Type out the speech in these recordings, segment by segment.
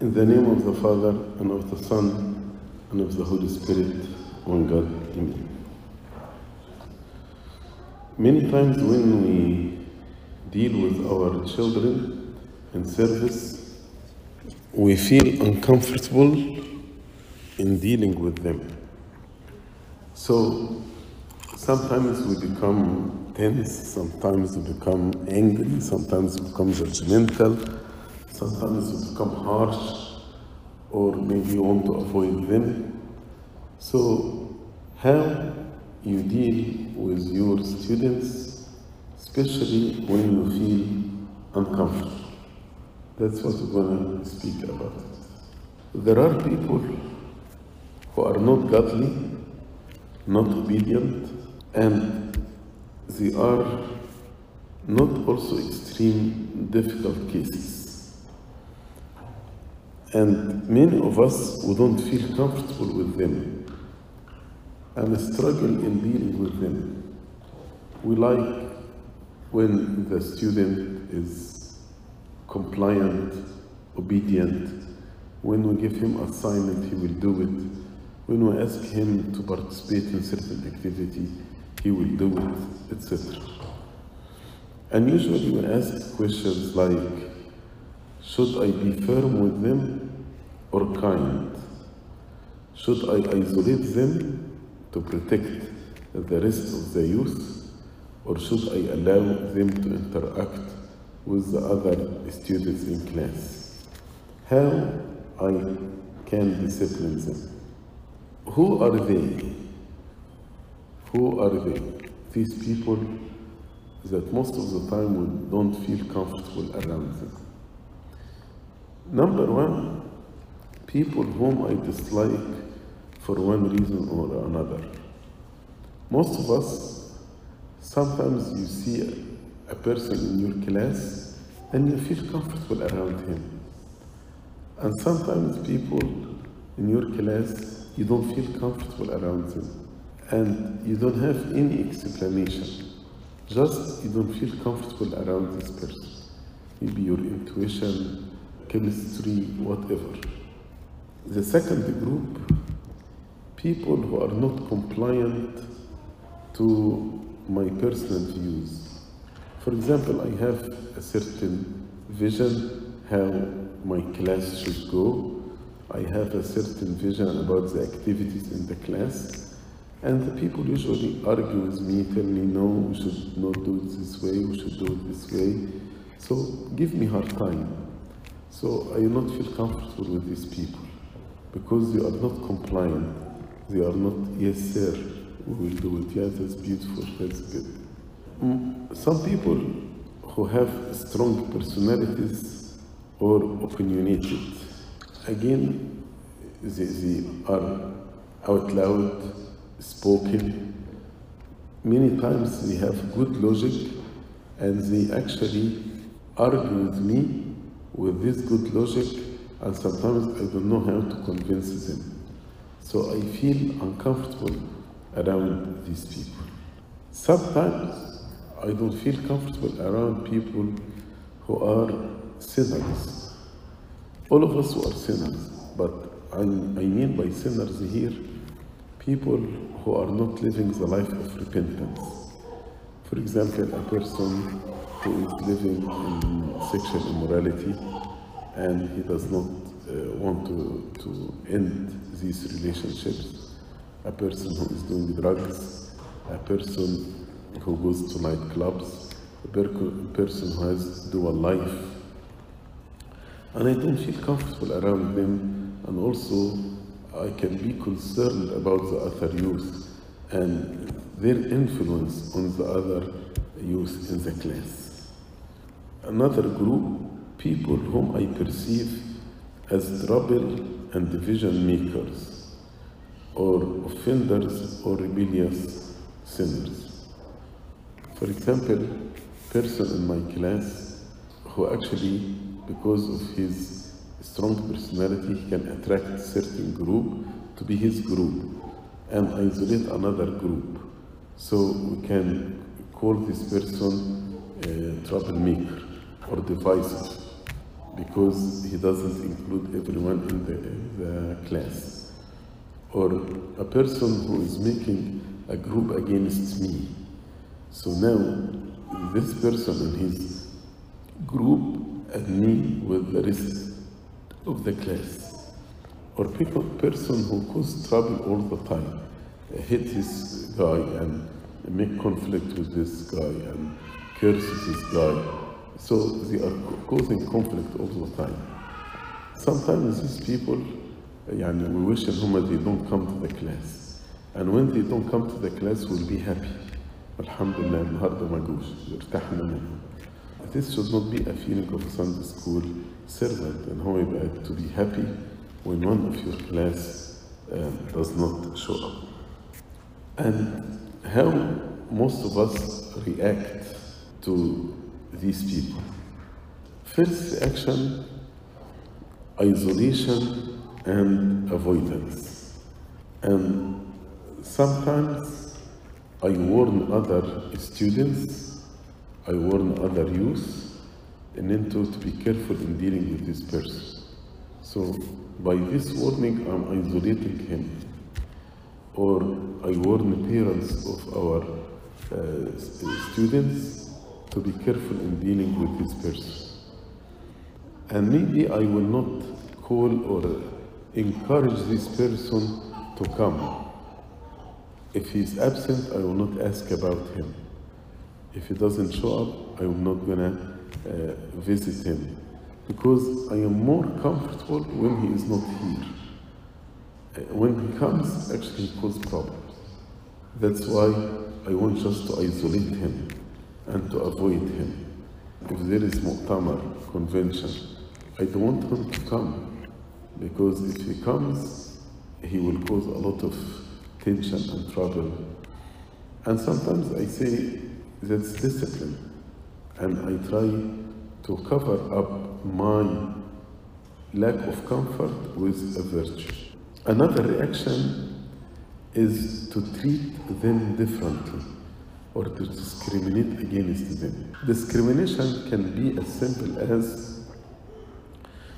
In the name of the Father, and of the Son, and of the Holy Spirit, one God, Amen. Many times when we deal with our children in service, we feel uncomfortable in dealing with them. So sometimes we become tense, sometimes we become angry, sometimes we become judgmental, sometimes we become harsh, or maybe you want to avoid them. So, how you deal with your students, especially when you feel uncomfortable. That's what we're going to speak about. There are people who are not godly, not obedient, and they are not also extreme difficult cases. And many of us we don't feel comfortable with them and struggle in dealing with them. We like when the student is compliant, obedient. When we give him assignment, he will do it. When we ask him to participate in certain activity, he will do it, etc. And usually we ask questions like, should I be firm with them or kind? Should I isolate them to protect the rest of the youth, or should I allow them to interact with the other students in class? How I can discipline them? Who are they? Who are they? These people that most of the time we don't feel comfortable around them. Number one, people whom I dislike for one reason or another. Most of us, sometimes you see a person in your class and you feel comfortable around him. And sometimes people in your class, you don't feel comfortable around them. And you don't have any explanation. Just you don't feel comfortable around this person. Maybe your intuition, chemistry, whatever. The second group people who are not compliant to my personal views. For example, I have a certain vision how my class should go. I have a certain vision about the activities in the class. And the people usually argue with me, tell me, no, we should not do it this way, we should do it this way. So give me hard time. So I do not feel comfortable with these people because they are not compliant they are not, yes, sir, we will do it. Yeah, that's beautiful, that's good. Mm, Some people who have strong personalities or opinionated, again, they, they are out loud, spoken. Many times they have good logic and they actually argue with me with this good logic, and sometimes I don't know how to convince them. So I feel uncomfortable around these people. Sometimes I don't feel comfortable around people who are sinners. All of us who are sinners, but I, I mean by sinners here, people who are not living the life of repentance. For example, a person who is living in sexual immorality and he does not uh, want to, to end these relationships. A person who is doing drugs, a person who goes to nightclubs, a per- person who has dual life. And I don't feel comfortable around them, and also I can be concerned about the other youth and their influence on the other youth in the class. Another group, people whom I perceive as trouble and division makers, or offenders or rebellious sinners. For example, person in my class who actually, because of his strong personality, he can attract certain group to be his group and isolate another group. So we can call this person a troublemaker or devices because he doesn't include everyone in the, the class. Or a person who is making a group against me. So now this person and his group and me with the rest of the class. Or people, person who cause trouble all the time, hit this guy and make conflict with this guy and curses this guy. So they are causing conflict all the time. Sometimes these people, يعني we wish إن هم they don't come to the class. And when they don't come to the class, we'll be happy. الحمد لله النهارده ما جوش ارتحنا منهم. This should not be a feeling of a Sunday school servant and how يبقى to be happy when one of your class um, does not show up. And how most of us react to these people. First reaction, isolation and avoidance. And sometimes I warn other students, I warn other youth, and then to, be careful in dealing with this person. So by this warning, I'm isolating him. Or I warn the parents of our uh, students to be careful in dealing with this person. And maybe I will not call or encourage this person to come. If he is absent, I will not ask about him. If he doesn't show up, I'm not gonna uh, visit him because I am more comfortable when he is not here. Uh, When he comes, actually he causes problems. That's why I want just to isolate him and to avoid him. If there is mu'tamar, convention, I don't want him to come because if he comes, he will cause a lot of tension and trouble. And sometimes I say that's discipline, and I try to cover up my lack of comfort with a virtue. Another reaction is to treat them differently or to discriminate against them. Discrimination can be as simple as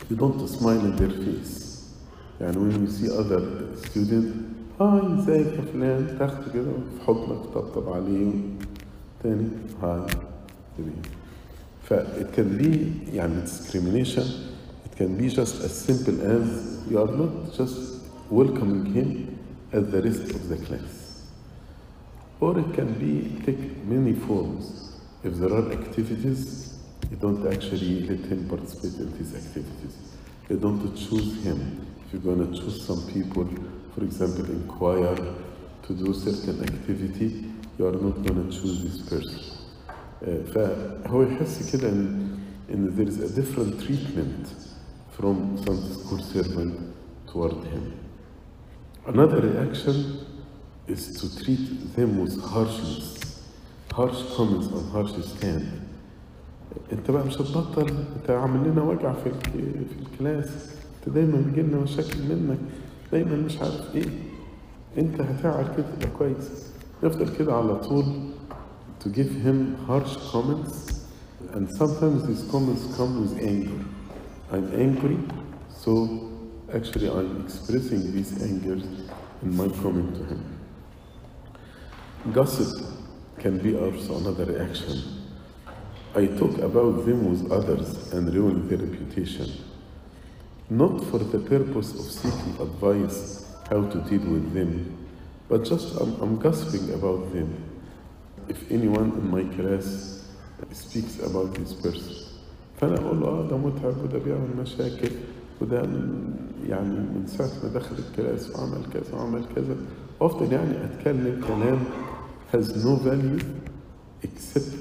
you don't smile in their face. يعني when you see other student هاي ازيك يا فلان تاخده كده في حضنك تطبطب عليه تاني هاي كده ف it can be يعني discrimination it can be just as simple as you are not just welcoming him as the rest of the class or it can be take many forms if there are activities you don't actually let him participate in these activities you don't choose him if you're going to choose some people for example in choir to do certain activity you are not going to choose this person آه، فهو يحس كده ان ان there is a different treatment from Sunday school servant toward him. Another reaction is to treat them with harshness, harsh comments and harsh stand. انت بقى مش هتبطل انت عامل لنا وجع في الك- في الكلاس انت دايما بيجي لنا مشاكل منك دايما مش عارف ايه انت هتعال كده تبقى كويس نفضل كده على طول to give him harsh comments and sometimes these comments come with anger I'm angry so actually I'm expressing these angers in my comment to him gossip can be also another reaction I talk about them with others and ruin their reputation not for the purpose of seeking advice how to deal with them, but just I'm, I'm gossiping about them. If anyone in my class speaks about this person, فأنا أقول له آه ده متعب وده بيعمل مشاكل وده يعني من ساعة ما دخل الكلاس وعمل كذا وعمل كذا أفضل يعني أتكلم كلام has no value except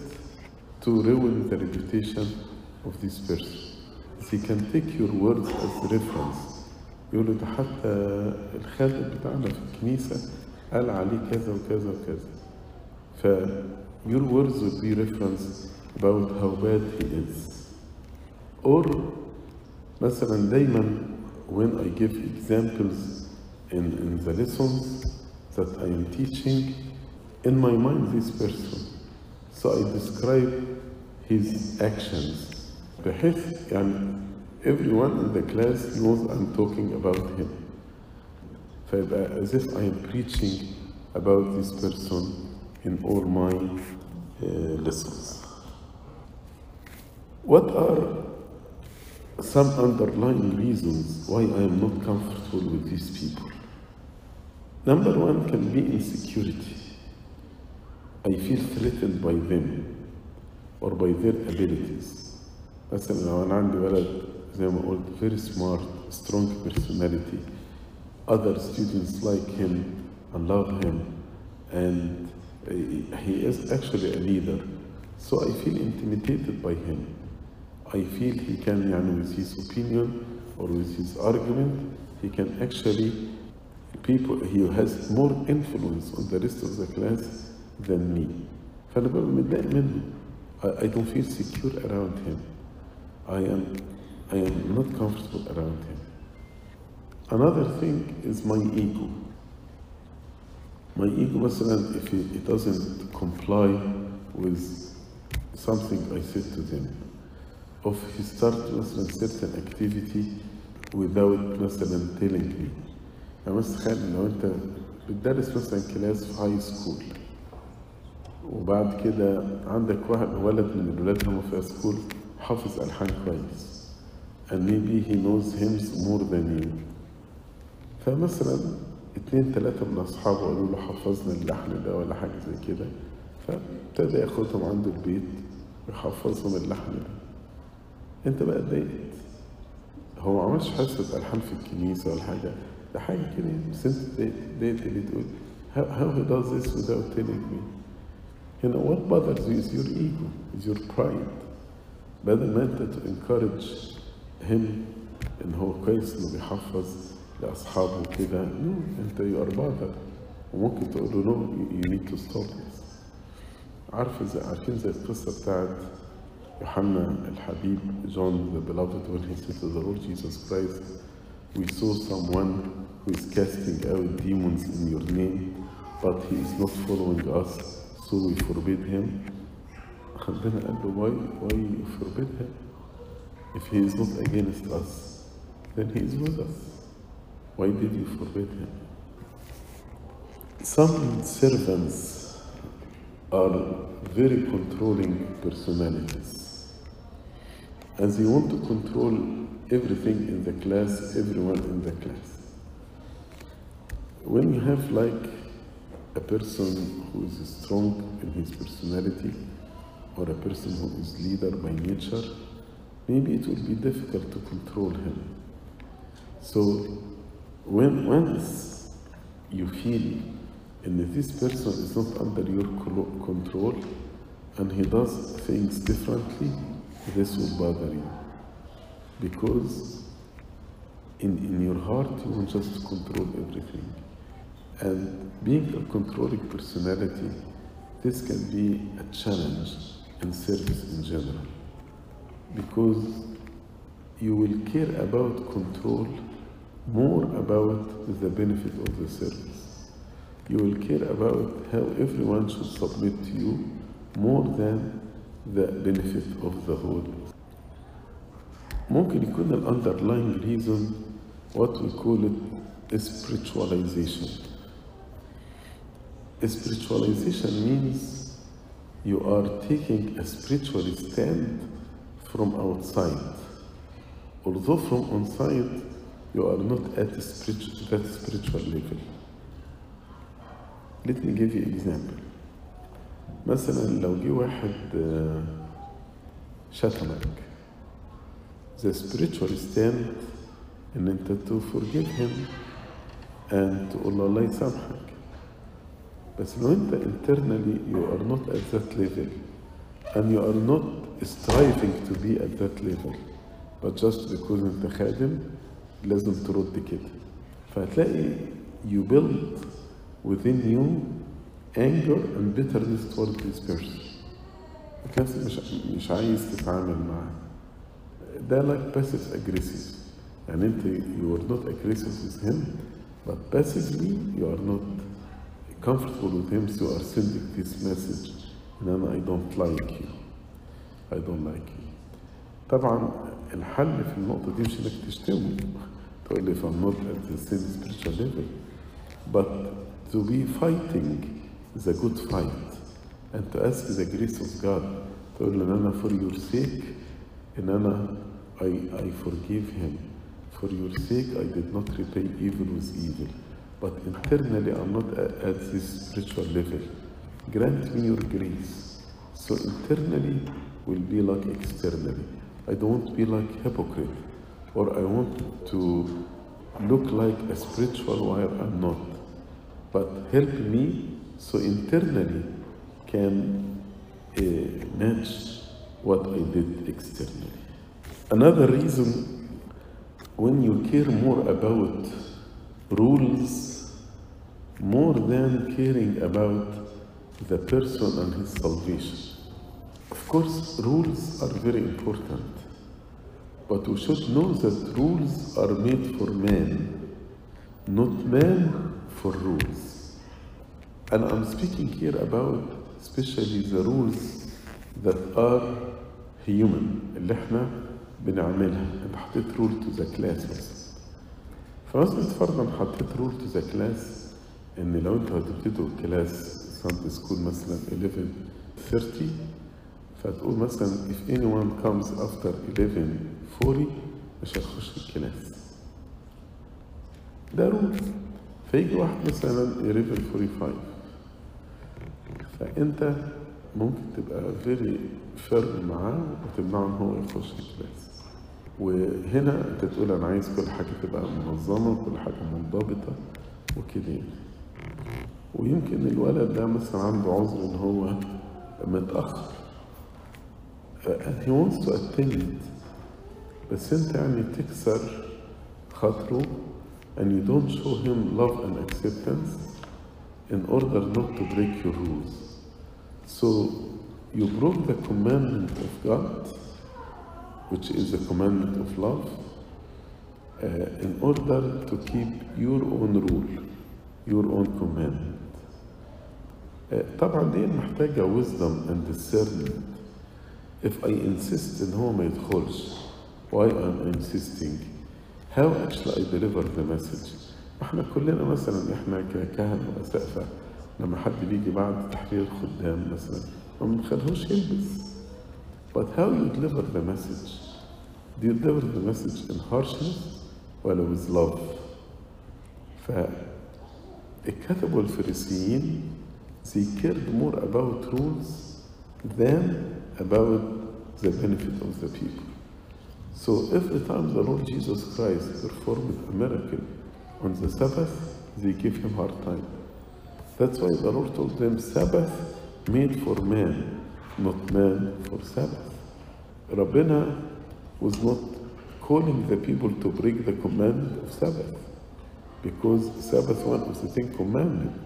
to ruin the reputation of this person. They can take your words as reference. يقولوا ده حتى الخادم بتاعنا في الكنيسة قال عليه كذا وكذا وكذا. ف your words would be reference about how bad he is. Or مثلا دايما when I give examples in, in the lessons that I am teaching, in my mind this person. So I describe his actions بحيث يعني everyone in the class knows I'm talking about him فيبقى as if I am preaching about this person in all my uh, lessons what are some underlying reasons why I am not comfortable with these people. Number one can be insecurity. I feel threatened by them or by their abilities. مثلا لو أنا عندي ولد زي ما قلت very smart, strong personality, other students like him and love him and he is actually a leader. So I feel intimidated by him. I feel he can, يعني, with his opinion or with his argument, he can actually, people, he has more influence on the rest of the class than me. فأنا ببقى متضايق منه. I, I don't feel secure around him. I am, I am not comfortable around him. Another thing is my ego. My ego, مثلا, if it, it doesn't comply with something I said to them, of he start مثلا certain activity without مثلا telling me يعني مثلا تخيل لو أنت بتدرس مثلا كلاس في هاي سكول وبعد كده عندك واحد ولد من الولاد هم في سكول حافظ ألحان كويس. And maybe he knows hymns more than you. فمثلا اتنين تلاتة من أصحابه قالوا له حفظنا اللحن ده ولا حاجة زي كده. فابتدى ياخدهم عنده البيت ويحفظهم اللحن ده. انت بقى اتضايقت. هو ما عملش حصة ألحان في الكنيسة ولا حاجة؟ ده حاجة كده بس انت اتضايقت ليه تقول؟ How, he does this without telling me? You know what bothers you is your ego is your pride. بدل ما انت to encourage him ان هو كويس إنه بيحفظ لأصحابه كده. No انت you are bothered. وممكن تقول له no you, need to stop عارف زي عارفين زي القصة بتاعت يوحنا الحبيب John the beloved when he said to the Lord Jesus Christ we saw someone who is casting out demons in your name but he is not following us so we forbid him ربنا قال له why why you forbid him if he is not against us then he is with us why did you forbid him some servants are very controlling personalities and they want to control everything in the class, everyone in the class. When you have like a person who is strong in his personality or a person who is leader by nature, maybe it will be difficult to control him. So when once you feel and this person is not under your control and he does things differently, this will bother you. Because in, in your heart, you want just to control everything. And being a controlling personality, this can be a challenge in service in general. Because you will care about control more about the benefit of the service. You will care about how everyone should submit to you more than the benefit of the whole. ممكن يكون ال underlying reason what we call it spiritualization. Spiritualization means you are taking a spiritual stand from outside. Although from inside you are not at a spiritual, that spiritual level. Let me give you an example. مثلا لو جه واحد شتمك the spiritual stand ان انت to forgive him and تقول له الله يسامحك بس لو انت internally you are not at that level and you are not striving to be at that level but just because انت خادم لازم ترد كده فهتلاقي you build within you anger and bitterness toward this person بس مش مش عايز تتعامل معاه ده like passive aggressive يعني انت you are not aggressive with him but passively you are not comfortable with him so you are sending this message ان أنا I don't like you I don't like you طبعا الحل في النقطة دي مش انك تشتمه تقول لي if I'm not at the same spiritual level but to be fighting the good fight and to ask the grace of God تقول له ان انا for your sake ان انا I, I forgive him for your sake I did not repay evil with evil but internally I'm not at, at this spiritual level grant me your grace so internally will be like externally I don't want to be like hypocrite or I want to look like a spiritual while I'm not but help me so internally can uh, match what I did externally. Another reason when you care more about rules more than caring about the person and his salvation. Of course, rules are very important, but we should know that rules are made for man, not man for rules. And I'm speaking here about especially the rules that are human اللي إحنا بنعملها. انت حطيت رول تو ذا كلاس بس. فمثلا فرضا حطيت رول تو ذا كلاس إن لو أنتوا هتبتدوا كلاس ساندي سكول مثلا 11:30 فتقول مثلا if anyone comes after 11:40 مش هتخش الكلاس ده رول فيجي واحد مثلا 11:45 فأنت ممكن تبقى فيري فيرم معاه وتمنعه إن هو يخش الكلاس. وهنا أنت تقول أنا عايز كل حاجة تبقى منظمة وكل حاجة منضبطة. وكده. ويمكن الولد ده مثلا عنده عذر إن هو متأخر. And he wants to attend. بس أنت يعني تكسر خاطره and you don't show him love and acceptance in order not to break your rules. so you broke the commandment of God which is the commandment of love uh, in order to keep your own rule your own commandment uh, طبعا دي محتاجة wisdom and discernment if I insist ان هو ما يدخلش why I'm insisting how actually I deliver the message احنا كلنا مثلا احنا ككهنة وأسقفة لما حد بيجي بعد تحرير خدام مثلا ما بنخليهوش يلبس but how you deliver the message do you deliver the message in harshness ولا with love فالكتبوا الفريسيين they cared more about rules than about the benefit of the people so every time the Lord Jesus Christ performed a miracle on the Sabbath they gave him hard time that's why the Lord told them Sabbath made for man not man for Sabbath ربنا was not calling the people to break the commandment of Sabbath because Sabbath one of the Ten Commandments.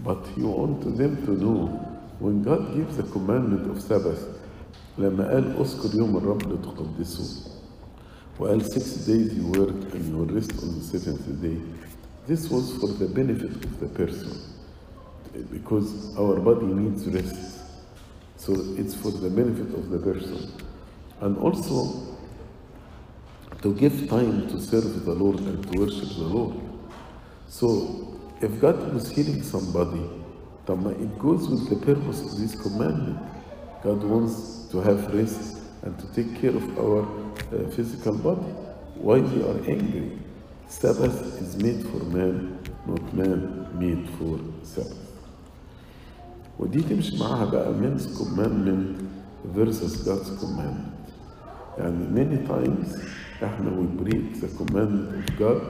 But he wanted them to know when God gives the commandment of Sabbath لما قال اذكر يوم الرب لتقدسه وقال six days you work and you will rest on the seventh day this was for the benefit of the person because our body needs rest so it's for the benefit of the person and also to give time to serve the Lord and to worship the Lord. So if God was healing somebody, it goes with the purpose of this commandment. God wants to have rest and to take care of our uh, physical body. Why we are angry? Sabbath is made for man, not man made for Sabbath. ودي تمشي معاها بقى men's commandment versus God's commandment. يعني many times احنا we break the commandment of God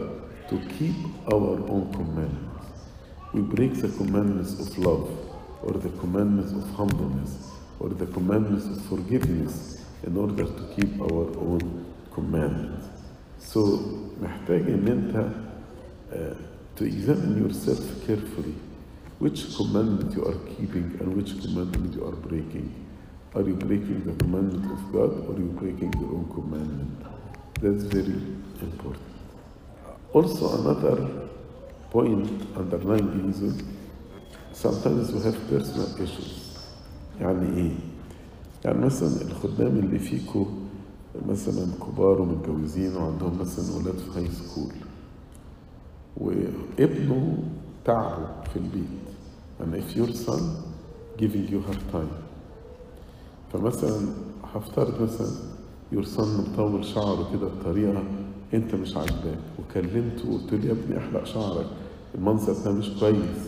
to keep our own commandments. We break the commandments of love or the commandments of humbleness or the commandments of forgiveness in order to keep our own commandments. So محتاج ان انت uh, to examine yourself carefully Which commandment you are keeping and which commandment you are breaking. Are you breaking the commandment of God or are you breaking your own commandment? That's very important. Also, another point underlying reason, sometimes we have personal issues. يعني إيه؟ يعني مثلا الخدام اللي فيكم مثلا كبار ومتجوزين وعندهم مثلا ولاد في هاي سكول وابنه تعبه في البيت and if your son giving you hard time. فمثلا هفترض مثلا your son مطول شعره كده بطريقة أنت مش عاجباك. وكلمته وقلت له يا ابني احلق شعرك. المنظر ده مش كويس.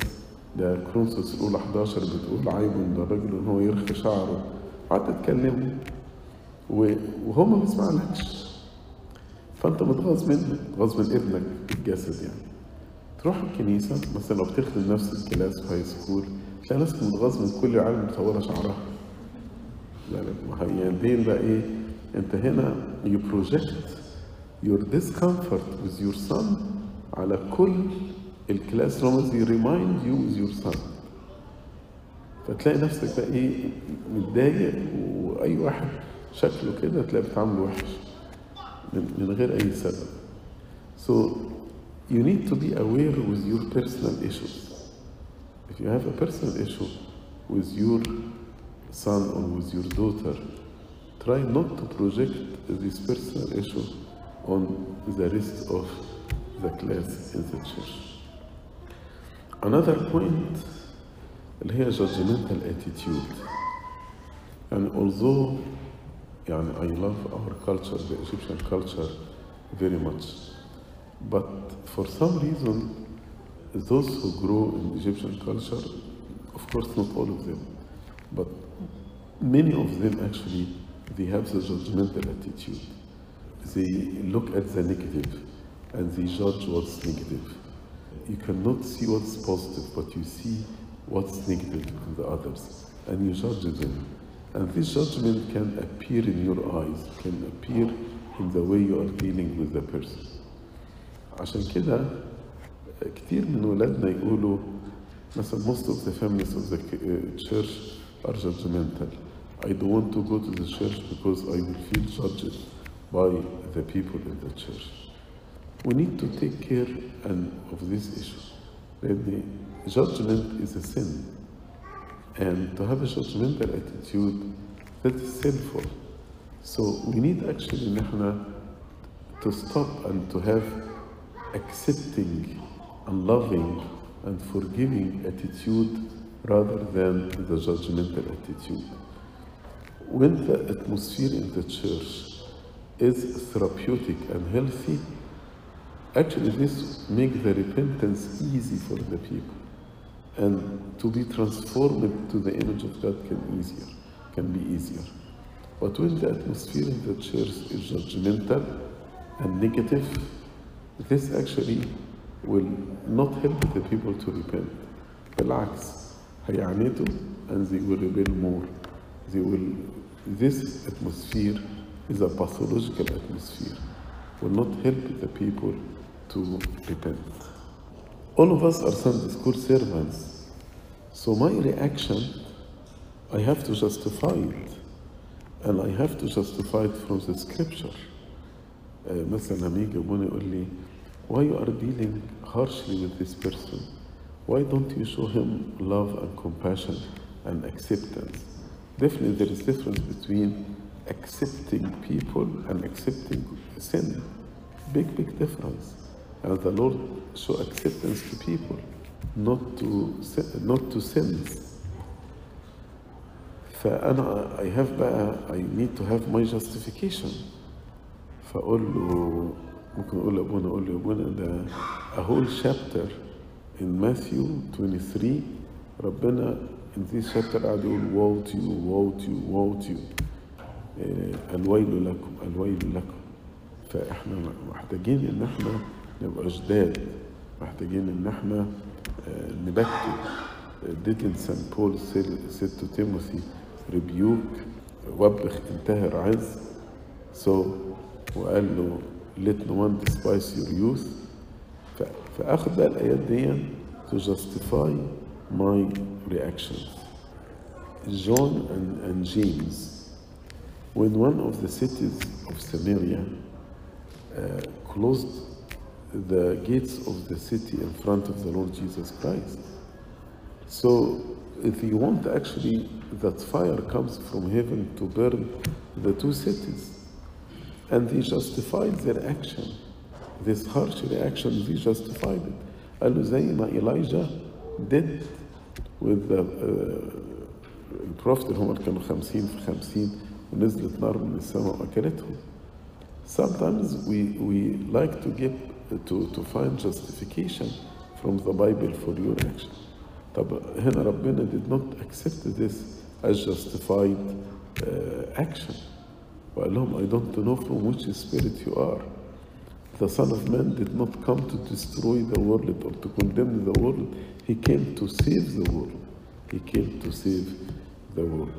ده كرونسوس الأولى 11 بتقول عيب إن الراجل إن هو يرخي شعره. قعدت تكلمه. وهو ما بيسمعلكش. فأنت متغاظ منه متغاظ من ابنك. بالجسد يعني. تروح الكنيسة مثلا لو بتخدم نفس الكلاس في هاي سكول تلاقي نفسك متغاظ من كل العيال مطولة شعرها. لا يعني دي بقى إيه؟ أنت هنا you project your discomfort with your son على كل الكلاس رومز remind you with your son. فتلاقي نفسك بقى إيه؟ متضايق وأي واحد شكله كده تلاقي بتعامله وحش من, من غير أي سبب. So you need to be aware with your personal issues if you have a personal issue with your son or with your daughter try not to project this personal issue on the rest of the class in the church another point اللي هي judgmental attitude يعني although يعني I love our culture the Egyptian culture very much but for some reason those who grow in Egyptian culture of course not all of them but many of them actually they have the judgmental attitude. They look at the negative and they judge what's negative. You cannot see what's positive but you see what's negative in the others and you judge them. And this judgment can appear in your eyes can appear in the way you are dealing with the person عشان كده كتير من ولادنا يقولوا مثلا most of the families of the church are judgmental I don't want to go to the church because I will feel judged by the people in the church we need to take care and of this issue لأن judgment is a sin and to have a judgmental attitude that is sinful so we need actually ان إحنا to stop and to have accepting and loving and forgiving attitude rather than the judgmental attitude. When the atmosphere in the church is therapeutic and healthy, actually this makes the repentance easy for the people. And to be transformed to the image of God can easier, can be easier. But when the atmosphere in the church is judgmental and negative, this actually will not help the people to repent. بالعكس هيعانيتوا and they will rebel more. They will, this atmosphere is a pathological atmosphere, will not help the people to repent. All of us are Sunday school servants, so my reaction, I have to justify it, and I have to justify it from the scripture. Uh, مثلا لما يجي ابونا يقول لي why you are dealing harshly with this person why don't you show him love and compassion and acceptance definitely there is difference between accepting people and accepting sin big big difference and the lord show acceptance to people not to not to sins فأنا I have بقى I need to have my justification فأقول له ممكن أقول لأبونا أقول له يا أبونا ده whole chapter in Matthew 23 ربنا in this chapter قاعد يقول woe to you woe to you إيه الويل لكم الويل لكم. فإحنا محتاجين إن إحنا نبقى جداد محتاجين إن إحنا نبكي. didn't. Paul said to Timothy rebuke وبخ انتهر عز. So وقال له let no one despise your youth فاخد بقى الايات دي to justify my reactions John and, and James when one of the cities of Samaria uh, closed the gates of the city in front of the Lord Jesus Christ. So, if you want actually that fire comes from heaven to burn the two cities, and they justified their action this harsh reaction they justified it قال له زي ما Elijah did with the uh, prophet اللي هم كانوا خمسين في خمسين ونزلت نار من السماء وأكلتهم sometimes we, we like to give to, to find justification from the Bible for your action طب هنا ربنا did not accept this as justified uh, action وقال لهم I don't know from which spirit you are the Son of Man did not come to destroy the world or to condemn the world he came to save the world he came to save the world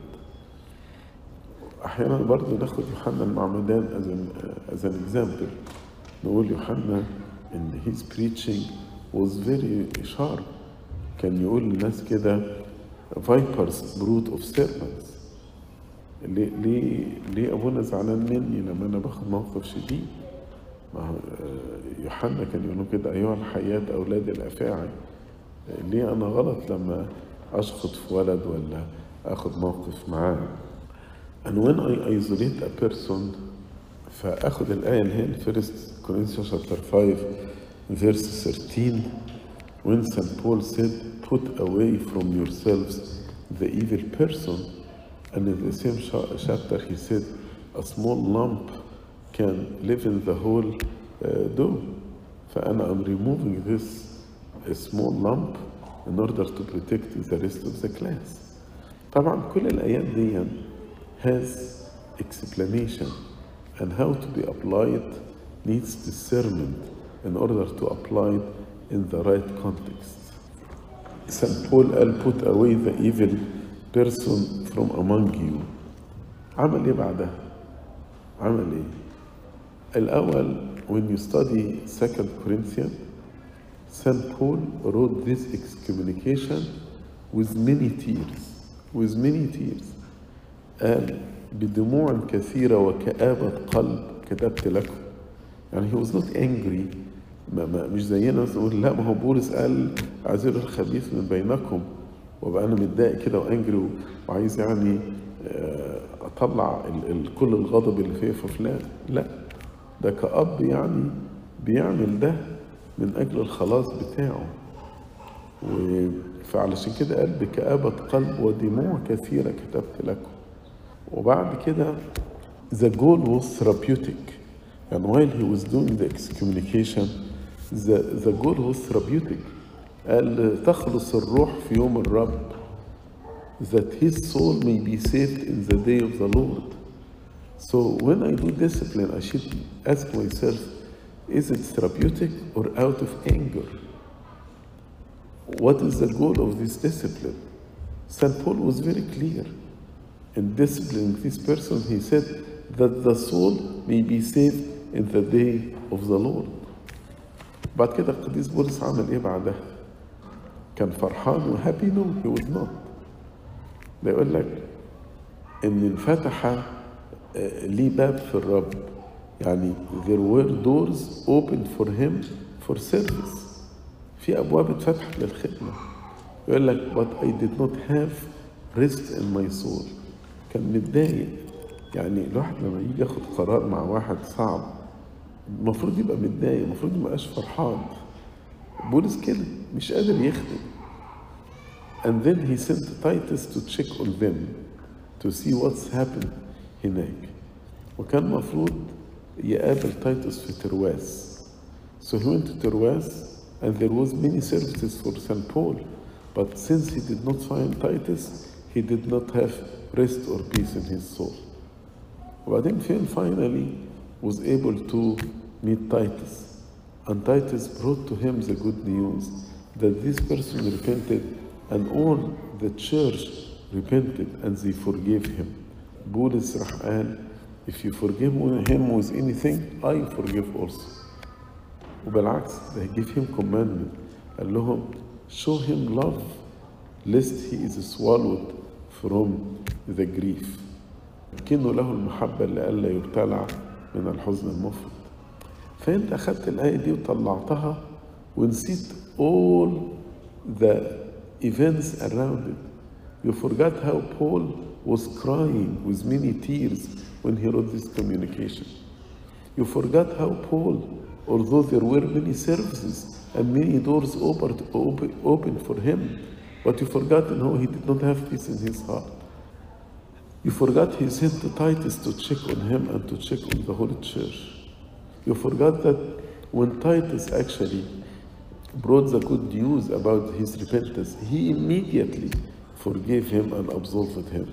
احيانا برضه ناخد يوحنا المعمدان as an, uh, as an example نقول يوحنا ان his preaching was very sharp كان يقول للناس كده vipers brood of serpents ليه ليه ليه أبونا زعلان مني لما أنا باخد موقف شديد ما هو يوحنا كان يقول كده أيها الحياة أولاد الأفاعي ليه أنا غلط لما اشخط في ولد ولا آخد موقف معاه and when I isolate a person فآخد الآية اللي هي first Corinthians chapter 5 verse 13 when St. Paul said put away from yourselves the evil person and in the same chapter he said a small lump can live in the whole uh, dough فأنا I'm removing this small lump in order to protect the rest of the class طبعا كل الآيات دي has explanation and how to be applied needs discernment in order to apply it in the right context. St. Paul قال put away the evil person from among you. عمل إيه بعدها؟ عمل إيه؟ الأول when you study 2 Corinthians St. Paul wrote this excommunication with many tears with many tears قال بدموع كثيرة وكآبة قلب كتبت لكم يعني he was not angry ما ما مش زينا نقول لا ما هو بولس قال عزير الخبيث من بينكم وبقى أنا متضايق كده وانجري وعايز يعني أطلع ال ال كل الغضب اللي فيا في فلان. لا ده كأب يعني بيعمل ده من أجل الخلاص بتاعه. فعلشان كده قال بكآبة قلب ودموع كثيرة كتبت لكم. وبعد كده the goal was therapeutic. and while he was doing the excommunication the, the goal was therapeutic. قال تخلص الروح في يوم الرب that his soul may be saved in the day of the Lord so when I do discipline I should ask myself is it therapeutic or out of anger what is the goal of this discipline St. Paul was very clear in disciplining this person, he said that the soul may be saved in the day of the Lord. بعد كده القديس بولس عمل إيه بعدها؟ كان فرحان وهابي نو هي was not. ده يقول لك إن انفتح ليه باب في الرب. يعني there were doors opened for him for service. في أبواب اتفتحت للخدمة. يقول لك but I did not have rest in my soul. كان متضايق. يعني الواحد لما يجي ياخد قرار مع واحد صعب المفروض يبقى متضايق المفروض ما يبقاش فرحان. بولس كده مش قادر يخدم and then he sent Titus to check on them to see what's happened هناك وكان المفروض يقابل تايتوس في ترواس so he went to ترواس and there was many services for St. Paul but since he did not find Titus he did not have rest or peace in his soul. وبعدين فين finally was able to meet Titus. And Titus brought to him the good news that this person repented and all the church repented and they forgave him. بولس راح قال if you forgive him with anything I forgive also. وبالعكس they give him commandment قال لهم show him love lest he is swallowed from the grief كنوا له المحبة لئلا يبتلع من الحزن المفرط فأنت أخذت الآية دي وطلعتها ونسيت all the events around it you forgot how Paul was crying with many tears when he wrote this communication You forgot how Paul, although there were many services and many doors opened, open, open for him, but you forgot how he did not have peace in his heart. You forgot he sent to Titus to check on him and to check on the whole church. You forgot that when Titus actually brought the good news about his repentance, he immediately forgave him and absolved him.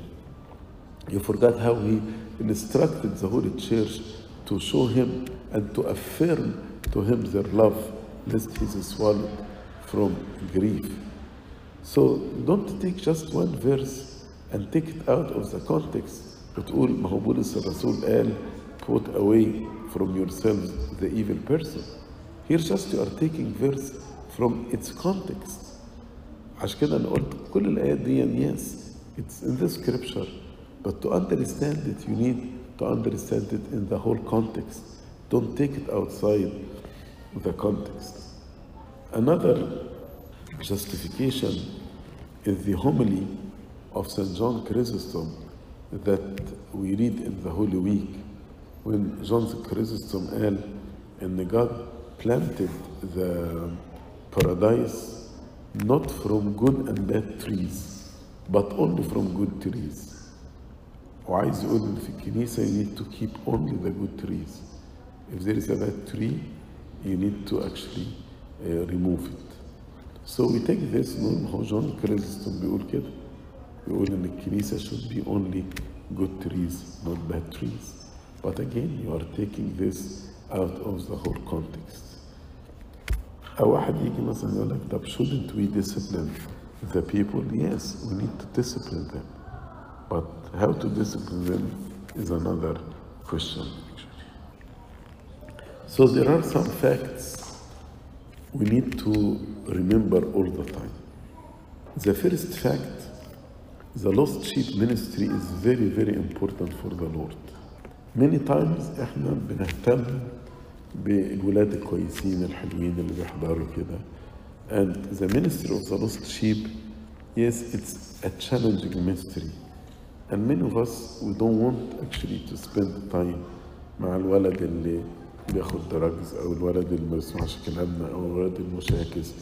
You forgot how he instructed the whole church to show him and to affirm to him their love, lest he is swallowed from grief. So don't take just one verse and take it out of the context وتقول ما هو بولس الرسول قال put away from yourselves the evil person. Here just you are taking verse from its context. عشان كده انا قلت كل الايات دي yes it's in the scripture but to understand it you need to understand it in the whole context. Don't take it outside the context. Another justification is the homily of St. John Chrysostom that we read in the Holy Week when John Chrysostom قال إن God planted the paradise not from good and bad trees but only from good trees وعايز يقول إن في الكنيسة you need to keep only the good trees if there is a bad tree you need to actually uh, remove it so we take this نقول هو جون كريستون بيقول كده بيقول إن الكنيسة should be only good trees not bad trees but again you are taking this out of the whole context أو واحد يجي مثلا يقول لك طب shouldn't we discipline the people yes we need to discipline them but how to discipline them is another question actually. So there are some facts we need to remember all the time. The first fact, the lost sheep ministry is very very important for the Lord. Many times احنا بنهتم بالولاد الكويسين الحلوين اللي بيحضروا كده. And the ministry of the lost sheep, yes, it's a challenging ministry. And many of us, we don't want actually to spend time مع الولد اللي بياخد drugs أو الولد اللي ما بيسمعش كلامنا أو الولد المشاكس.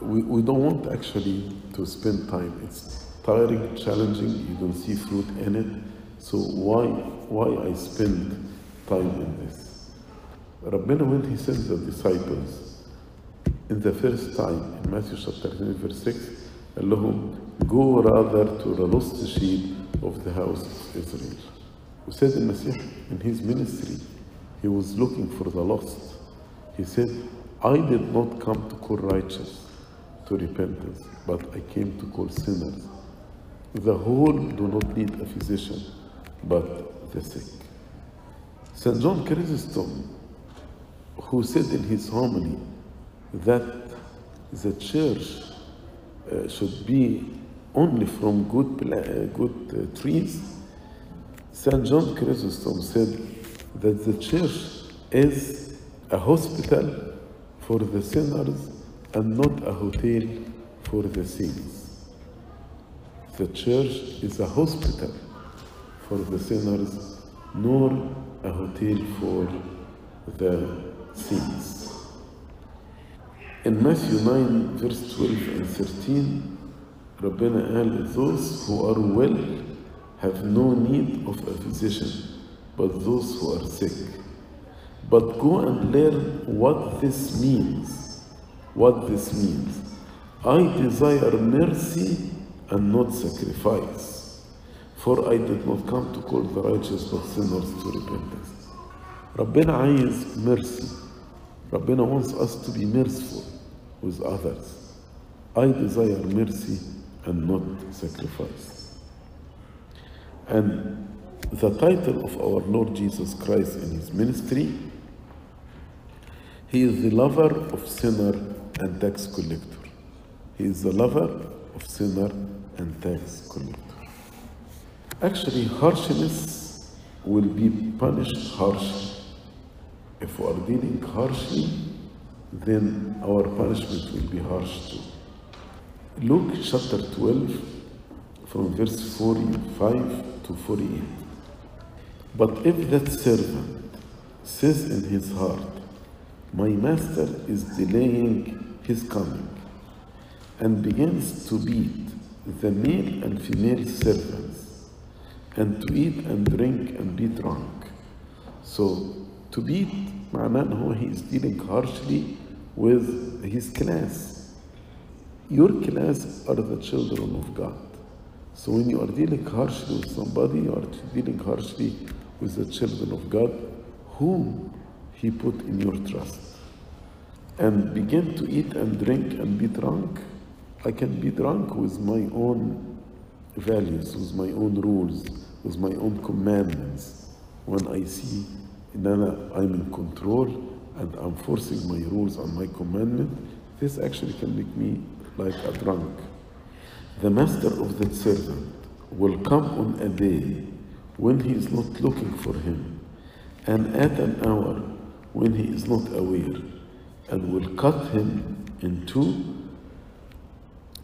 We, we don't want actually to spend time. It's tiring, challenging, you don't see fruit in it. So why, why I spend time in this? ربنا when he sends the disciples in the first time in Matthew chapter 10 verse 6 قال لهم go rather to the lost sheep of the house of Israel. وسيد المسيح in his ministry he was looking for the lost. He said, I did not come to call righteous to repentance, but I came to call sinners. The whole do not need a physician, but the sick. St. John Chrysostom, who said in his homily that the church uh, should be only from good, uh, good uh, trees, St. John Chrysostom said that the church is a hospital for the sinners and not a hotel for the saints. The church is a hospital for the sinners, nor a hotel for the saints. In Matthew 9, verse 12 and 13, ربنا قال those who are well have no need of a physician but those who are sick but go and learn what this means what this means I desire mercy and not sacrifice for I did not come to call the righteous but sinners to repentance ربنا عايز mercy ربنا wants us to be merciful with others I desire mercy and not sacrifice. And the title of our Lord Jesus Christ in his ministry, he is the lover of sinner and tax collector. He is the lover of sinner and tax collector. Actually, harshness will be punished harshly. If we are dealing harshly, then our punishment will be harsh too. Luke chapter 12, from verse 45 to 48. But if that servant says in his heart, My master is delaying his coming, and begins to beat the male and female servants, and to eat and drink and be drunk. So, to beat معناه ان هو he is dealing harshly with his class. Your class are the children of God. So when you are dealing harshly with somebody, you are dealing harshly with the children of God, whom He put in your trust. And begin to eat and drink and be drunk. I can be drunk with my own values, with my own rules, with my own commandments. When I see that I'm in control and I'm forcing my rules and my commandment, this actually can make me like a drunk. The master of that servant will come on a day when he is not looking for him, and at an hour when he is not aware, and will cut him in two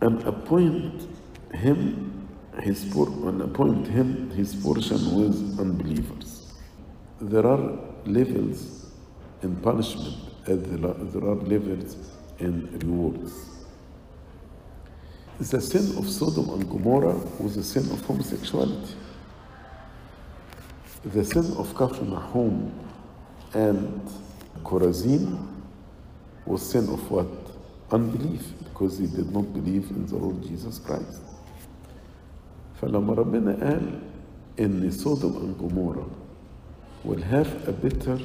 and appoint him his and appoint him his portion with unbelievers. There are levels in punishment as there are levels in rewards. The sin of Sodom and Gomorrah was a sin of homosexuality. The sin of Kafr Nahum and Chorazin was sin of what? Unbelief, because they did not believe in the Lord Jesus Christ. فلما ربنا قال إن Sodom and Gomorrah will have a better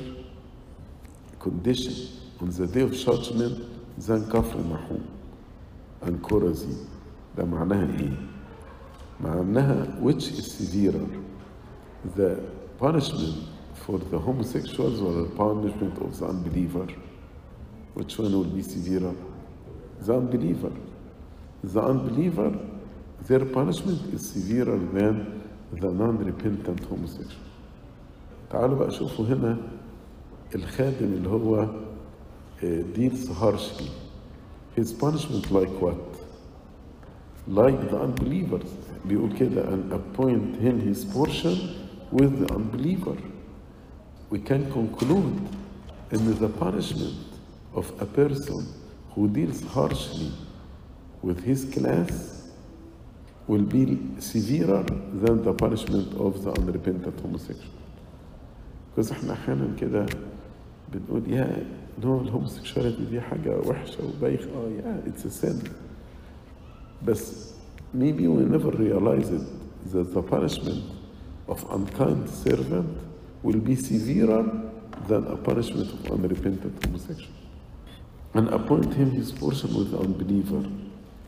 condition on the day of judgment than Kafr Nahum and Chorazin ده معناها إيه؟ معناها which is severer the punishment for the homosexuals or the punishment of the unbeliever which one will be severer? The unbeliever the unbeliever their punishment is severer than the non-repentant homosexual تعالوا بقى شوفوا هنا الخادم اللي هو deals harshly his punishment like what like the unbelievers بيقول كده and appoint him his portion with the unbeliever we can conclude in the punishment of a person who deals harshly with his class will be severer than the punishment of the unrepentant homosexual because إحنا أحيانا كده بنقول يا نو الهوموسيكشواليتي دي حاجة وحشة وبايخة آه يا اتس sin بس maybe we never realize it that the punishment of unkind servant will be severer than a punishment of unrepentant homosexual. And appoint him his portion with the unbeliever.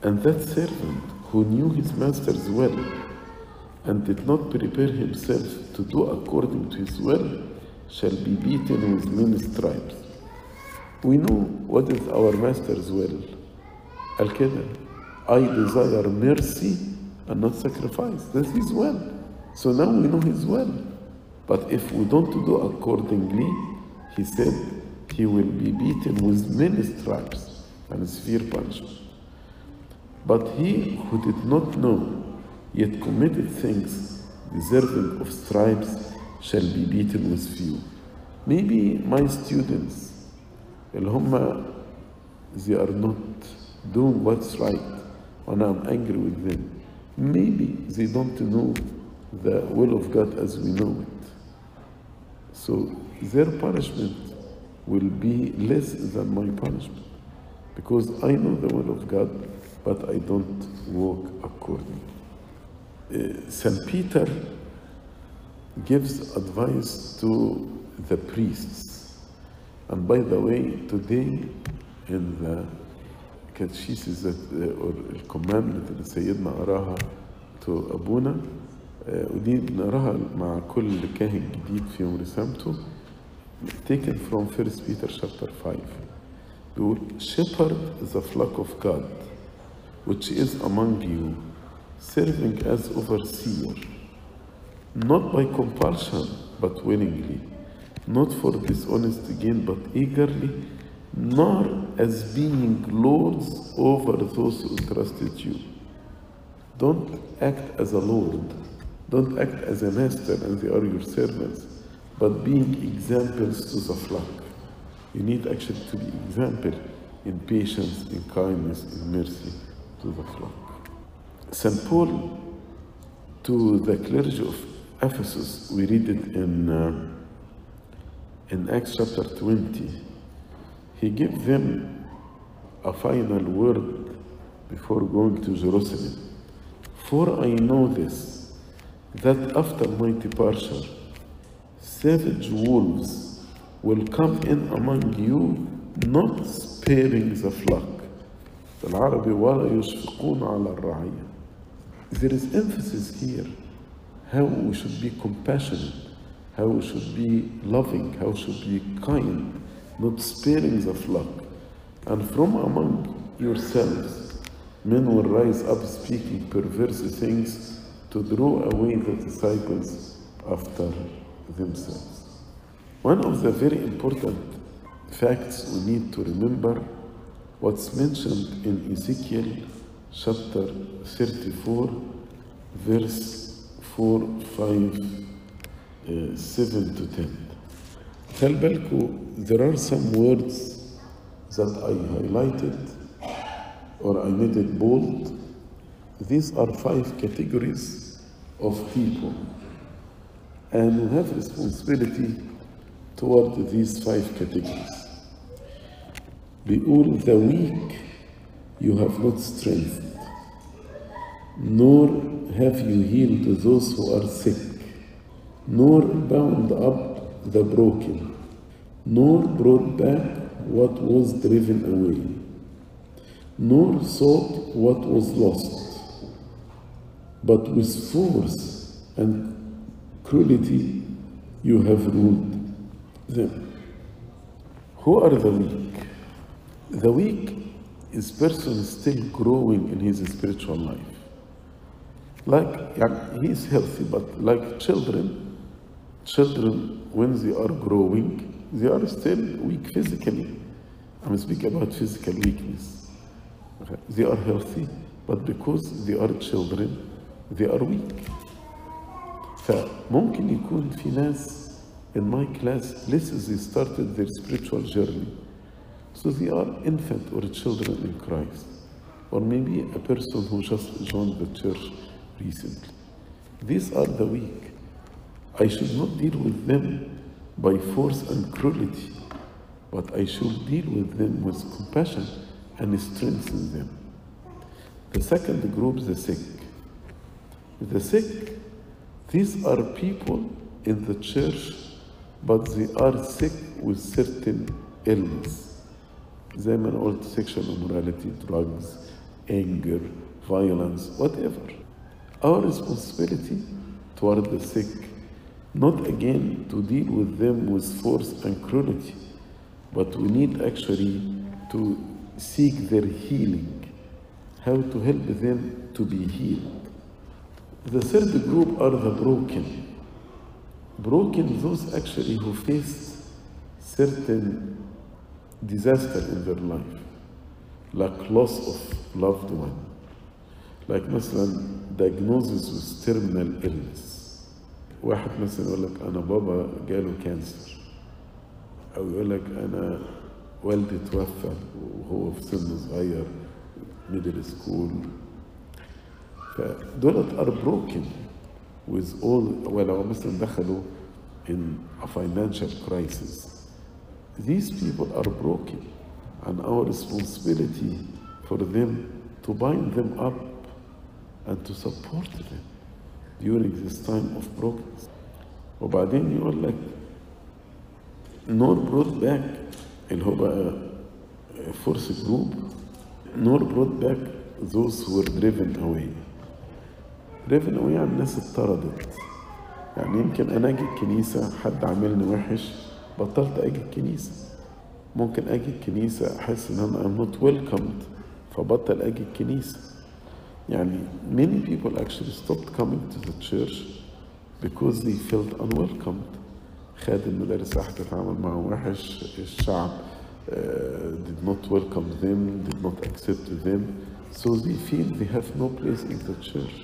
And that servant who knew his master's will and did not prepare himself to do according to his will shall be beaten with many stripes. We know what is our master's will. Al Qaeda, I desire mercy and not sacrifice. That's his will. So now we know his will. But if we don't do accordingly, he said he will be beaten with many stripes and severe punishment. But he who did not know, yet committed things deserving of stripes, shall be beaten with few. Maybe my students, اللي هم they are not doing what's right, and I'm angry with them. Maybe they don't know the will of God as we know it. So their punishment will be less than my punishment because I know the will of God, but I don't walk accordingly. Uh, St. Peter gives advice to the priests. And by the way, today in the catechesis that, uh, or الcommandment اللي سيدنا قراها to أبونا uh, ودي بنقراها مع كل كاهن جديد في يوم رسامته taken from 1 Peter chapter 5 بيقول shepherd the flock of God which is among you serving as overseer not by compulsion but willingly not for dishonest gain but eagerly nor as being lords over those who trusted you don't act as a lord don't act as a master and they are your servants but being examples to the flock. You need actually to be example in patience, in kindness, in mercy to the flock. St. Paul to the clergy of Ephesus, we read it in, uh, in Acts chapter 20. He gave them a final word before going to Jerusalem. For I know this, that after my departure, savage wolves will come in among you, not sparing the flock. العربي ولا يشفقون على الرعية. There is emphasis here how we should be compassionate, how we should be loving, how we should be kind, not sparing the flock. And from among yourselves, men will rise up speaking perverse things to draw away the disciples after themselves. One of the very important facts we need to remember what's mentioned in Ezekiel chapter 34, verse 4, 5, uh, 7 to 10. خلي بالكم there are some words that I highlighted or I made it bold. These are five categories of people. And we have responsibility toward these five categories. بيقول the weak you have not strengthened, nor have you healed those who are sick, nor bound up the broken, nor brought back what was driven away, nor sought what was lost, but with force and cruelty you have ruled them. Who are the weak? The weak is person still growing in his spiritual life. Like yeah, he is healthy, but like children, children when they are growing, they are still weak physically. I'm speaking about physical weakness. Okay. They are healthy, but because they are children, they are weak. فممكن يكون في ناس in my class listen they started their spiritual journey so they are infant or children in Christ or maybe a person who just joined the church recently. These are the weak. I should not deal with them by force and cruelty but I should deal with them with compassion and strengthen them. The second group the sick. The sick these are people in the church, but they are sick with certain illness them an old section on drugs, anger, violence, whatever. Our responsibility toward the sick, not again to deal with them with force and cruelty, but we need actually to seek their healing, how to help them to be healed. The third group are the broken. Broken, those actually who faced certain disaster in their life, like loss of loved one, like مثلا diagnosis with terminal illness. واحد مثلا يقول لك أنا بابا جاله كانسر أو يقول لك أنا والدي توفى وهو في سن صغير ميدل سكول فدولت are broken with all ولو مثلا دخلوا in a financial crisis these people are broken and our responsibility for them to bind them up and to support them during this time of brokenness وبعدين يقول لك nor brought back اللي هو بقى force group nor brought back those who were driven away driven away يعني الناس اتطردت يعني يمكن أنا أجي الكنيسه حد عاملني وحش بطلت أجي الكنيسه ممكن أجي الكنيسه احس ان أنا I'm not welcomed فبطل أجي الكنيسه يعني many people actually stopped coming to the church because they felt unwelcomed خادم المدارس راح تتعامل معهم وحش الشعب uh, did not welcome them did not accept them so they feel they have no place in the church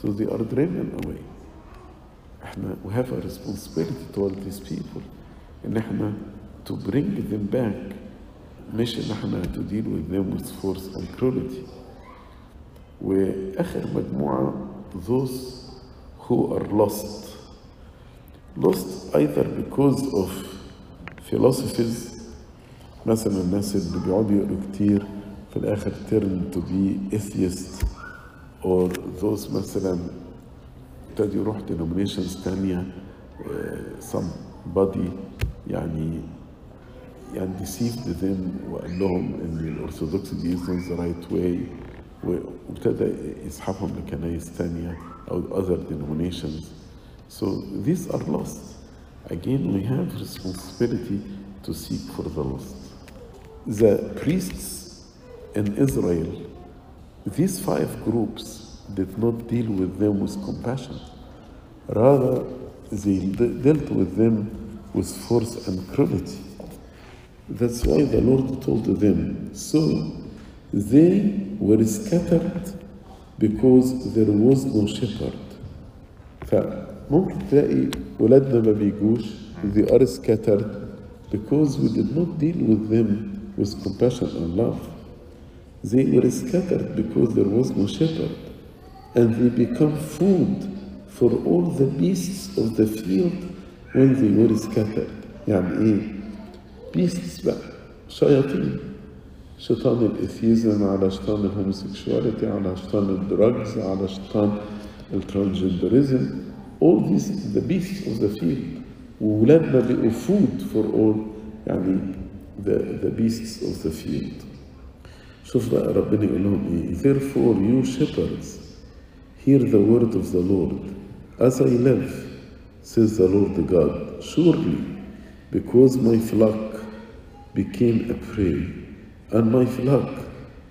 so they are driven away إحنا we have a responsibility toward these people ان إحنا to bring them back مش ان إحنا to deal with them with force and cruelty واخر مجموعة those who are lost lost either because of philosophies مثلا الناس اللي بيقعدوا يقروا كتير في الآخر turn to be atheist or those مثلا ابتدوا يروح denominations تانية uh, somebody يعني يعني deceived them وقال لهم ان الارثوذكس دي is not the right way وابتدى يسحبهم لكنايس تانية او other denominations so these are lost again we have responsibility to seek for the lost the priests in Israel these five groups did not deal with them with compassion rather they de- dealt with them with force and cruelty that's why the Lord told them so they were scattered because there was no shepherd فممكن تلاقي ولادنا ما بيجوش they are scattered because we did not deal with them with compassion and love they were scattered because there was no shepherd and they become food for all the beasts of the field when they were scattered يعني إيه beasts بقى شياطين شيطان الاثيزم على شيطان الهوموسيكشواليتي على شيطان الدراجز على شيطان الترانسجندرزم all these the beasts of the field وولادنا بقوا food for all يعني the, the beasts of the field شوف بقى ربنا يقول لهم إيه therefore you shepherds hear the word of the Lord as I live says the Lord God surely because my flock became a prey and my flock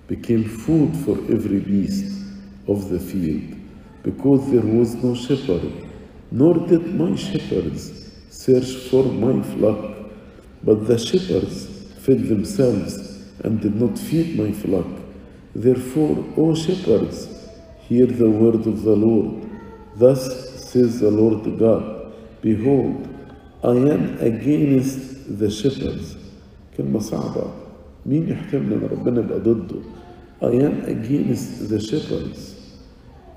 became food for every beast of the field because there was no shepherd nor did my shepherds search for my flock but the shepherds fed themselves and did not feed my flock. Therefore, O shepherds, hear the word of the Lord. Thus says the Lord God Behold, I am against the shepherds. كلمة صعبة. مين يحتمل ان ربنا يبقى ضده؟ I am against the shepherds.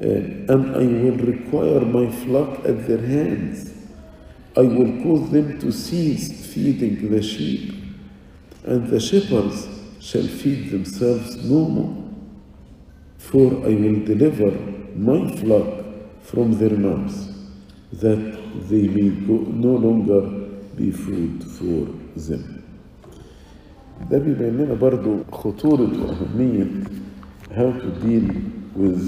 Uh, and I will require my flock at their hands. I will cause them to cease feeding the sheep, and the shepherds shall feed themselves no more. For I will deliver my flock from their mouths, that they may go, no longer be food for them. ده بيبين لنا برضو خطورة وأهمية how to deal with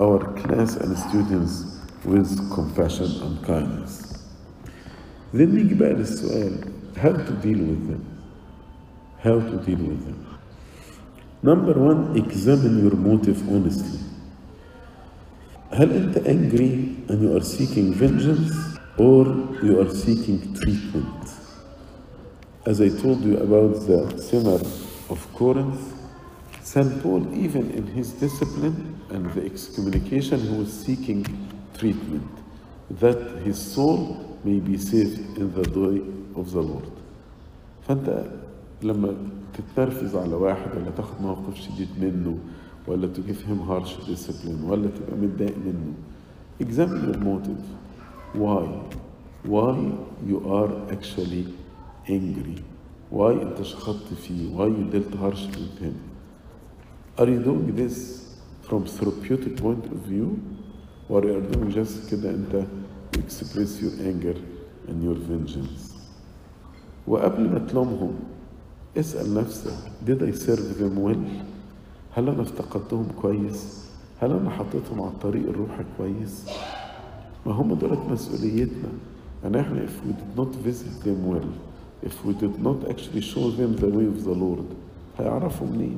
our class and students with compassion and kindness. Then نيجي بقى للسؤال how to deal with them how to deal with them number one examine your motive honestly هل أنت angry and you are seeking vengeance or you are seeking treatment as I told you about the sinner of Corinth St. Paul even in his discipline and the excommunication he was seeking treatment that his soul may be saved in the day of the Lord فأنت لما تتنرفز على واحد ولا تاخد موقف شديد منه ولا to give him harsh discipline ولا تبقى متضايق منه examine your motive why why you are actually angry why انت شخطت فيه why you dealt harsh with him are you doing this from therapeutic point of view or you are doing just كده انت express your anger and your vengeance وقبل ما تلومهم اسأل نفسك did I serve them well هل أنا افتقدتهم كويس؟ هل أنا حطيتهم على الطريق الروحي كويس؟ ما هم دولت مسؤوليتنا. يعني إحنا if we did not visit them well if we did not actually show them the way of the Lord هيعرفوا منين؟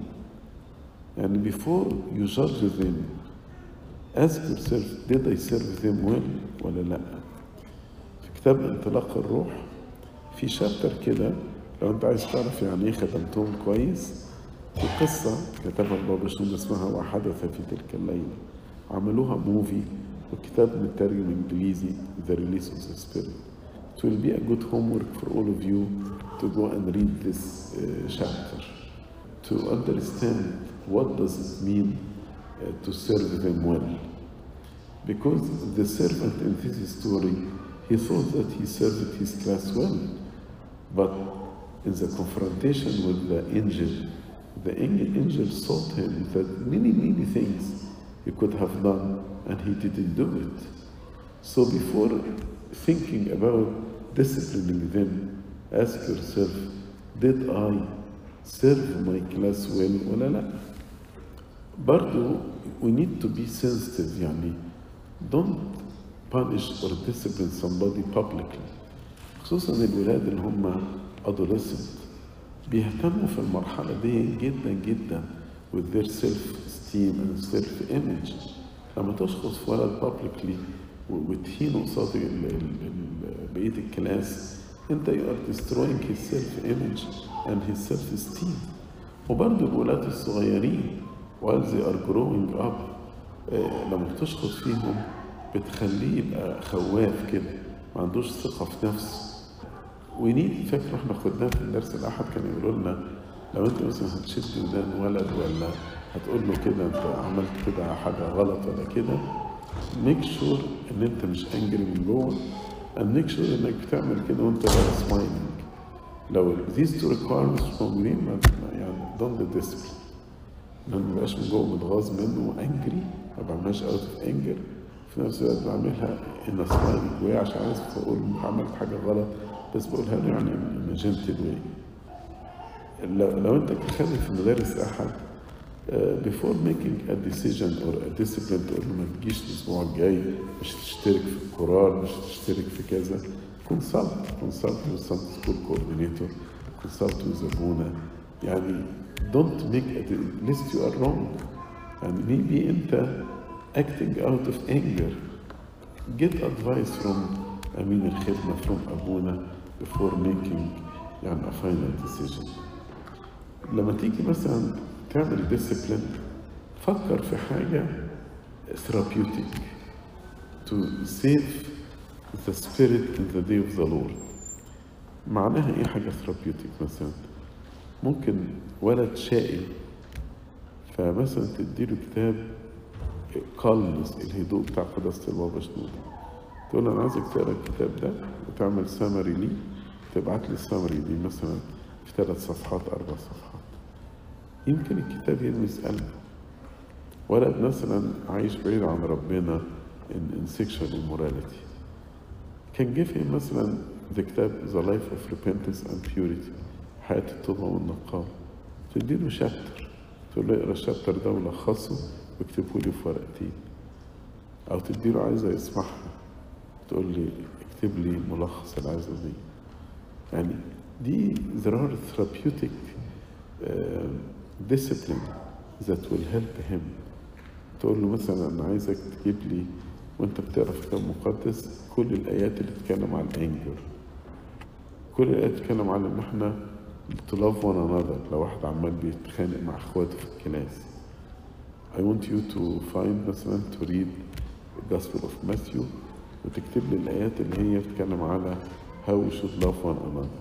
يعني before you judge them ask yourself did I serve them well ولا لأ؟ في كتاب انطلاق الروح في شابتر كده لو أنت عايز تعرف يعني إيه خدمتهم كويس قصة كتبها البابا شنودة اسمها وحدث في تلك الليلة عملوها موفي والكتاب مترجم انجليزي The Release of the Spirit it will be a good homework for all of you to go and read this uh, chapter to understand what does it mean uh, to serve them well because the servant in this story he thought that he served his class well but in the confrontation with the angel the angel told him that many many things he could have done and he didn't do it so before thinking about disciplining them ask yourself did I serve my class well ولا لا برضو we need to be sensitive يعني don't punish or discipline somebody publicly خصوصا الولاد اللي هم adolescent بيهتموا في المرحلة دي جدا جدا with their self esteem and self image لما تشخص في ولد publicly وتهينه قصاد بقية الكلاس انت you are destroying his self image and his self esteem وبرضه الولاد الصغيرين while they are growing up آه، لما بتشخص فيهم بتخليه يبقى خواف كده ما عندوش ثقة في نفسه. ونيد فاكر إحنا خدناه في الدرس الأحد كان يقولوا لنا. لو أنت مثلا هتشد ودان ولد ولا هتقول له كده أنت عملت كده حاجة غلط ولا كده ميك شور إن أنت مش انجري من جوه and ميك شور إنك بتعمل كده وأنت بقى سمايلنج لو these requirements مش موجودين يعني don't discipline ما بيبقاش من جوه متغاظ منه وانجري ما بعملهاش اوت اوف انجر في نفس الوقت بعملها ان سمايلنج واي عشان عايز أقول عملت حاجة غلط. بس بقولها له يعني من جنتل واي لو, لو أنت بتخلي في المدارس احد بيفور ميكينج ا ديسيجن اور ا ديسيبلين تقول له ما تجيش الأسبوع الجاي مش تشترك في القرار مش تشترك في كذا. كونسلت كونسلت وذ سم سكول كوردينيتور كونسلت وذ ابونا يعني دونت ميك ليست يو ار رونج يعني ميبي أنت اكتنج اوت اوف انجر get advice from امين الخدمه from ابونا before making يعني a final decision. لما تيجي مثلا تعمل discipline فكر في حاجة therapeutic to save the spirit in the day of the Lord. معناها إيه حاجة therapeutic مثلا؟ ممكن ولد شقي فمثلا تديله كتاب قلص الهدوء بتاع قداسة البابا شنودة. تقول له أنا عايزك تقرأ الكتاب ده وتعمل سامري ليه. تبعت لي السامري دي مثلا في ثلاث صفحات أربع صفحات. يمكن الكتاب يلمس قلبه ولد مثلا عايش بعيد عن ربنا in, in sexual immorality. can give him مثلا the كتاب the life of repentance and purity. حياة التوبة والنقاء. تديله شابتر تقول له اقرأ الشابتر ده ولخصه واكتبه لي في ورقتين. أو تديله عايزة يسمعها. تقول لي اكتب لي ملخص العايزة دي. يعني دي therapeutic uh, discipline that will help him. تقول له مثلا أنا عايزك تجيب لي وأنت بتقرا في كتاب مقدس كل الآيات اللي بتتكلم عن الأنجر كل الآيات بتتكلم عن إن إحنا to love one another. لو واحد عمال بيتخانق مع إخواته في الكلاس I want you to find مثلا to read the Gospel of Matthew وتكتب لي الآيات اللي هي بتتكلم على how we should love one another.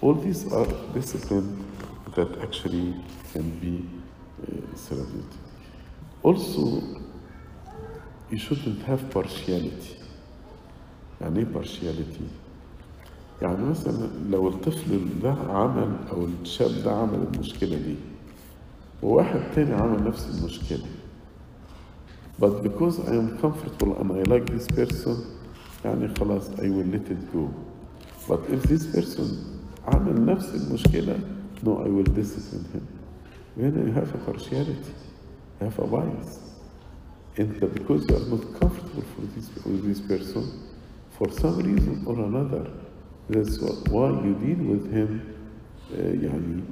All these are discipline that actually can be uh, therapeutic. Also, you shouldn't have partiality. يعني إيه partiality؟ يعني مثلا لو الطفل ده عمل أو الشاب ده عمل المشكلة دي وواحد تاني عمل نفس المشكلة but because I am comfortable and I like this person يعني خلاص I will let it go but if this person عمل نفس المشكلة no I will discipline him then you have a partiality you have a bias انت because you are not comfortable for this, with this person for some reason or another that's why you deal with him uh, يعني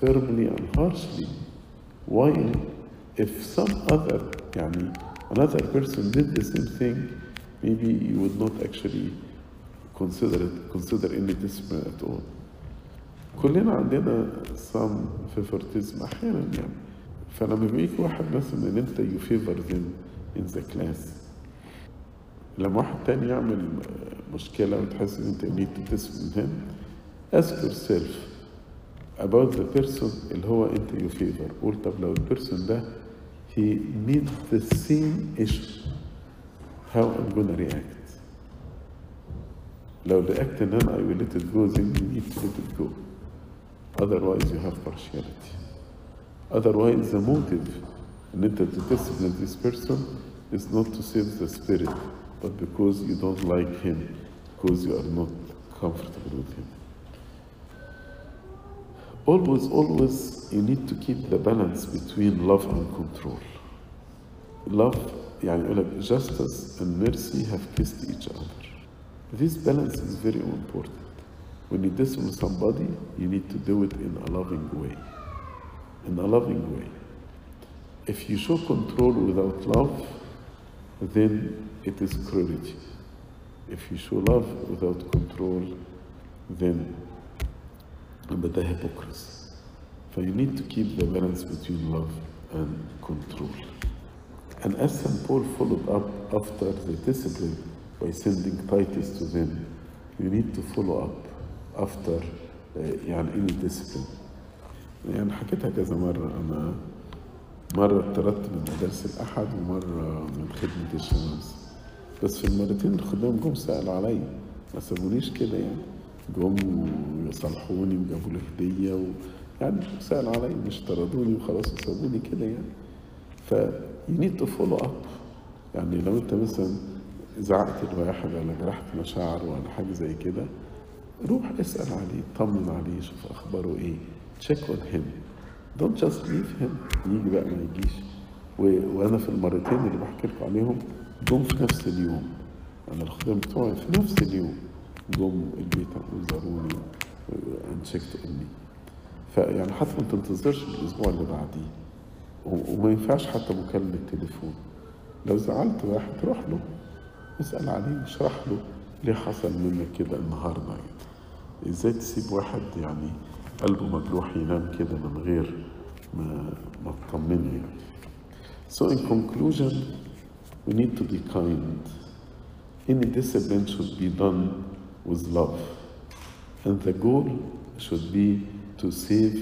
firmly and harshly while if some other يعني another person did the same thing maybe you would not actually consider it consider any discipline at all كلنا عندنا some favoritism أحيانا يعني فلما بيجي واحد مثلا ان انت you favor them in the class لما واحد تاني يعمل مشكلة وتحس إن أنت need to discipline him ask yourself about the person اللي هو أنت you favor قول طب لو البيرسون ده he meet the same issue how I'm gonna react. لو react then I will let it go then you need to let it go. Otherwise you have partiality. Otherwise the motive in it to discipline this person is not to save the spirit, but because you don't like him, because you are not comfortable with him. Always, always, you need to keep the balance between love and control. Love يعني يقول لك justice and mercy have kissed each other this balance is very important when you discipline somebody you need to do it in a loving way in a loving way if you show control without love, then it is cruelty. If you show love without control, then but the hypocrisy. So you need to keep the balance between love and control. And as St. Paul followed up after the discipline by sending Titus to them, you need to follow up after uh, يعني any discipline. يعني حكيتها كذا مرة. أنا مرة اتطردت من مدارس الأحد ومرة من خدمة الشمس بس في المرتين الخدام جم سألوا عليا ما سابونيش كده يعني. جم ويصالحوني وجابوا لي هدية و... يعني سألوا عليا مش طردوني وخلاص وسابوني كده يعني. ف you need to follow up. يعني لو انت مثلا زعقت لواحد ولا جرحت مشاعره ولا حاجة زي كده روح اسأل عليه طمن عليه شوف أخباره إيه. Check on him. Don't just leave him. يجي بقى ما يجيش. و... وأنا في المرتين اللي بحكي لكم عليهم جم في نفس اليوم. أنا الخدام بتوعي في نفس اليوم. جم البيت وزاروني on me. فيعني حتى ما تنتظرش الأسبوع اللي بعديه. وما ينفعش حتى مكالمة تليفون لو زعلت واحد روح له اسأل عليه اشرح له ليه حصل منك كده النهارده يعني إزاي تسيب واحد يعني قلبه مجروح ينام كده من غير ما ما تطمنه يعني. So in conclusion, we need to be kind. Any discipline should be done with love. And the goal should be to save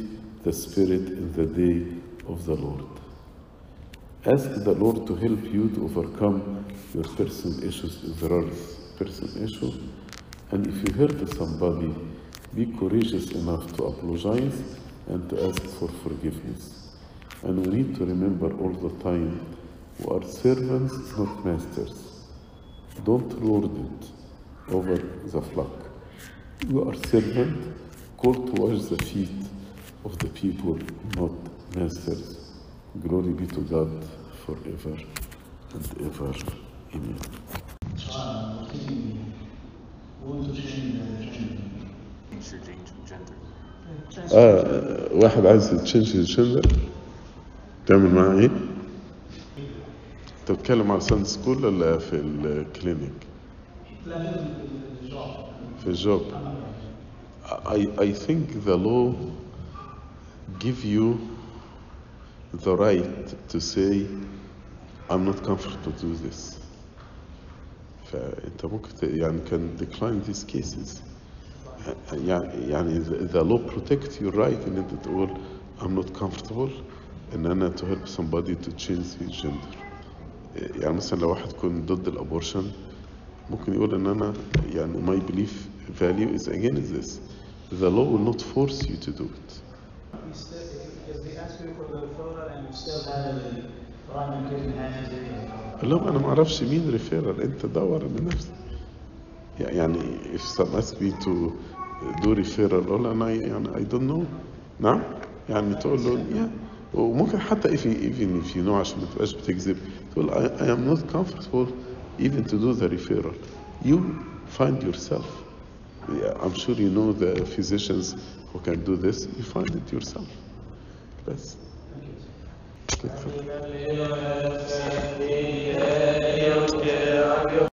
the spirit in the day of the Lord. Ask the Lord to help you to overcome your personal issues if there are personal issues. And if you hurt somebody, be courageous enough to apologize and to ask for forgiveness. And we need to remember all the time we are servants, not masters. Don't lord it over the flock. You are servant called to wash the feet of the people, not masters. Glory be to God forever and ever. Amen. آه واحد عايز تشنج الجندر تعمل معاه إيه؟ انت بتتكلم على ساند سكول ولا في الكلينيك؟ في الجوب I, I think the law give you the right to say I'm not comfortable to do this فانت ممكن يعني can decline these cases يعني يعني the law protect your right ان انت تقول I'm not comfortable ان أنا to help somebody to change his gender يعني مثلا لو واحد يكون ضد الابورشن ممكن يقول ان أنا يعني my belief value is against this the law will not force you to do it لهم أنا ما أعرفش مين ريفيرال انت دور من نفسك يعني if some ask me to do referral أقول أنا يعني I don't know نعم يعني تقول له yeah. وممكن حتى if you, even if you know عشان ما تبقاش بتكذب تقول I, I am not comfortable even to do the referral you find yourself I'm sure you know the physicians who can do this you find it yourself بس Thank you.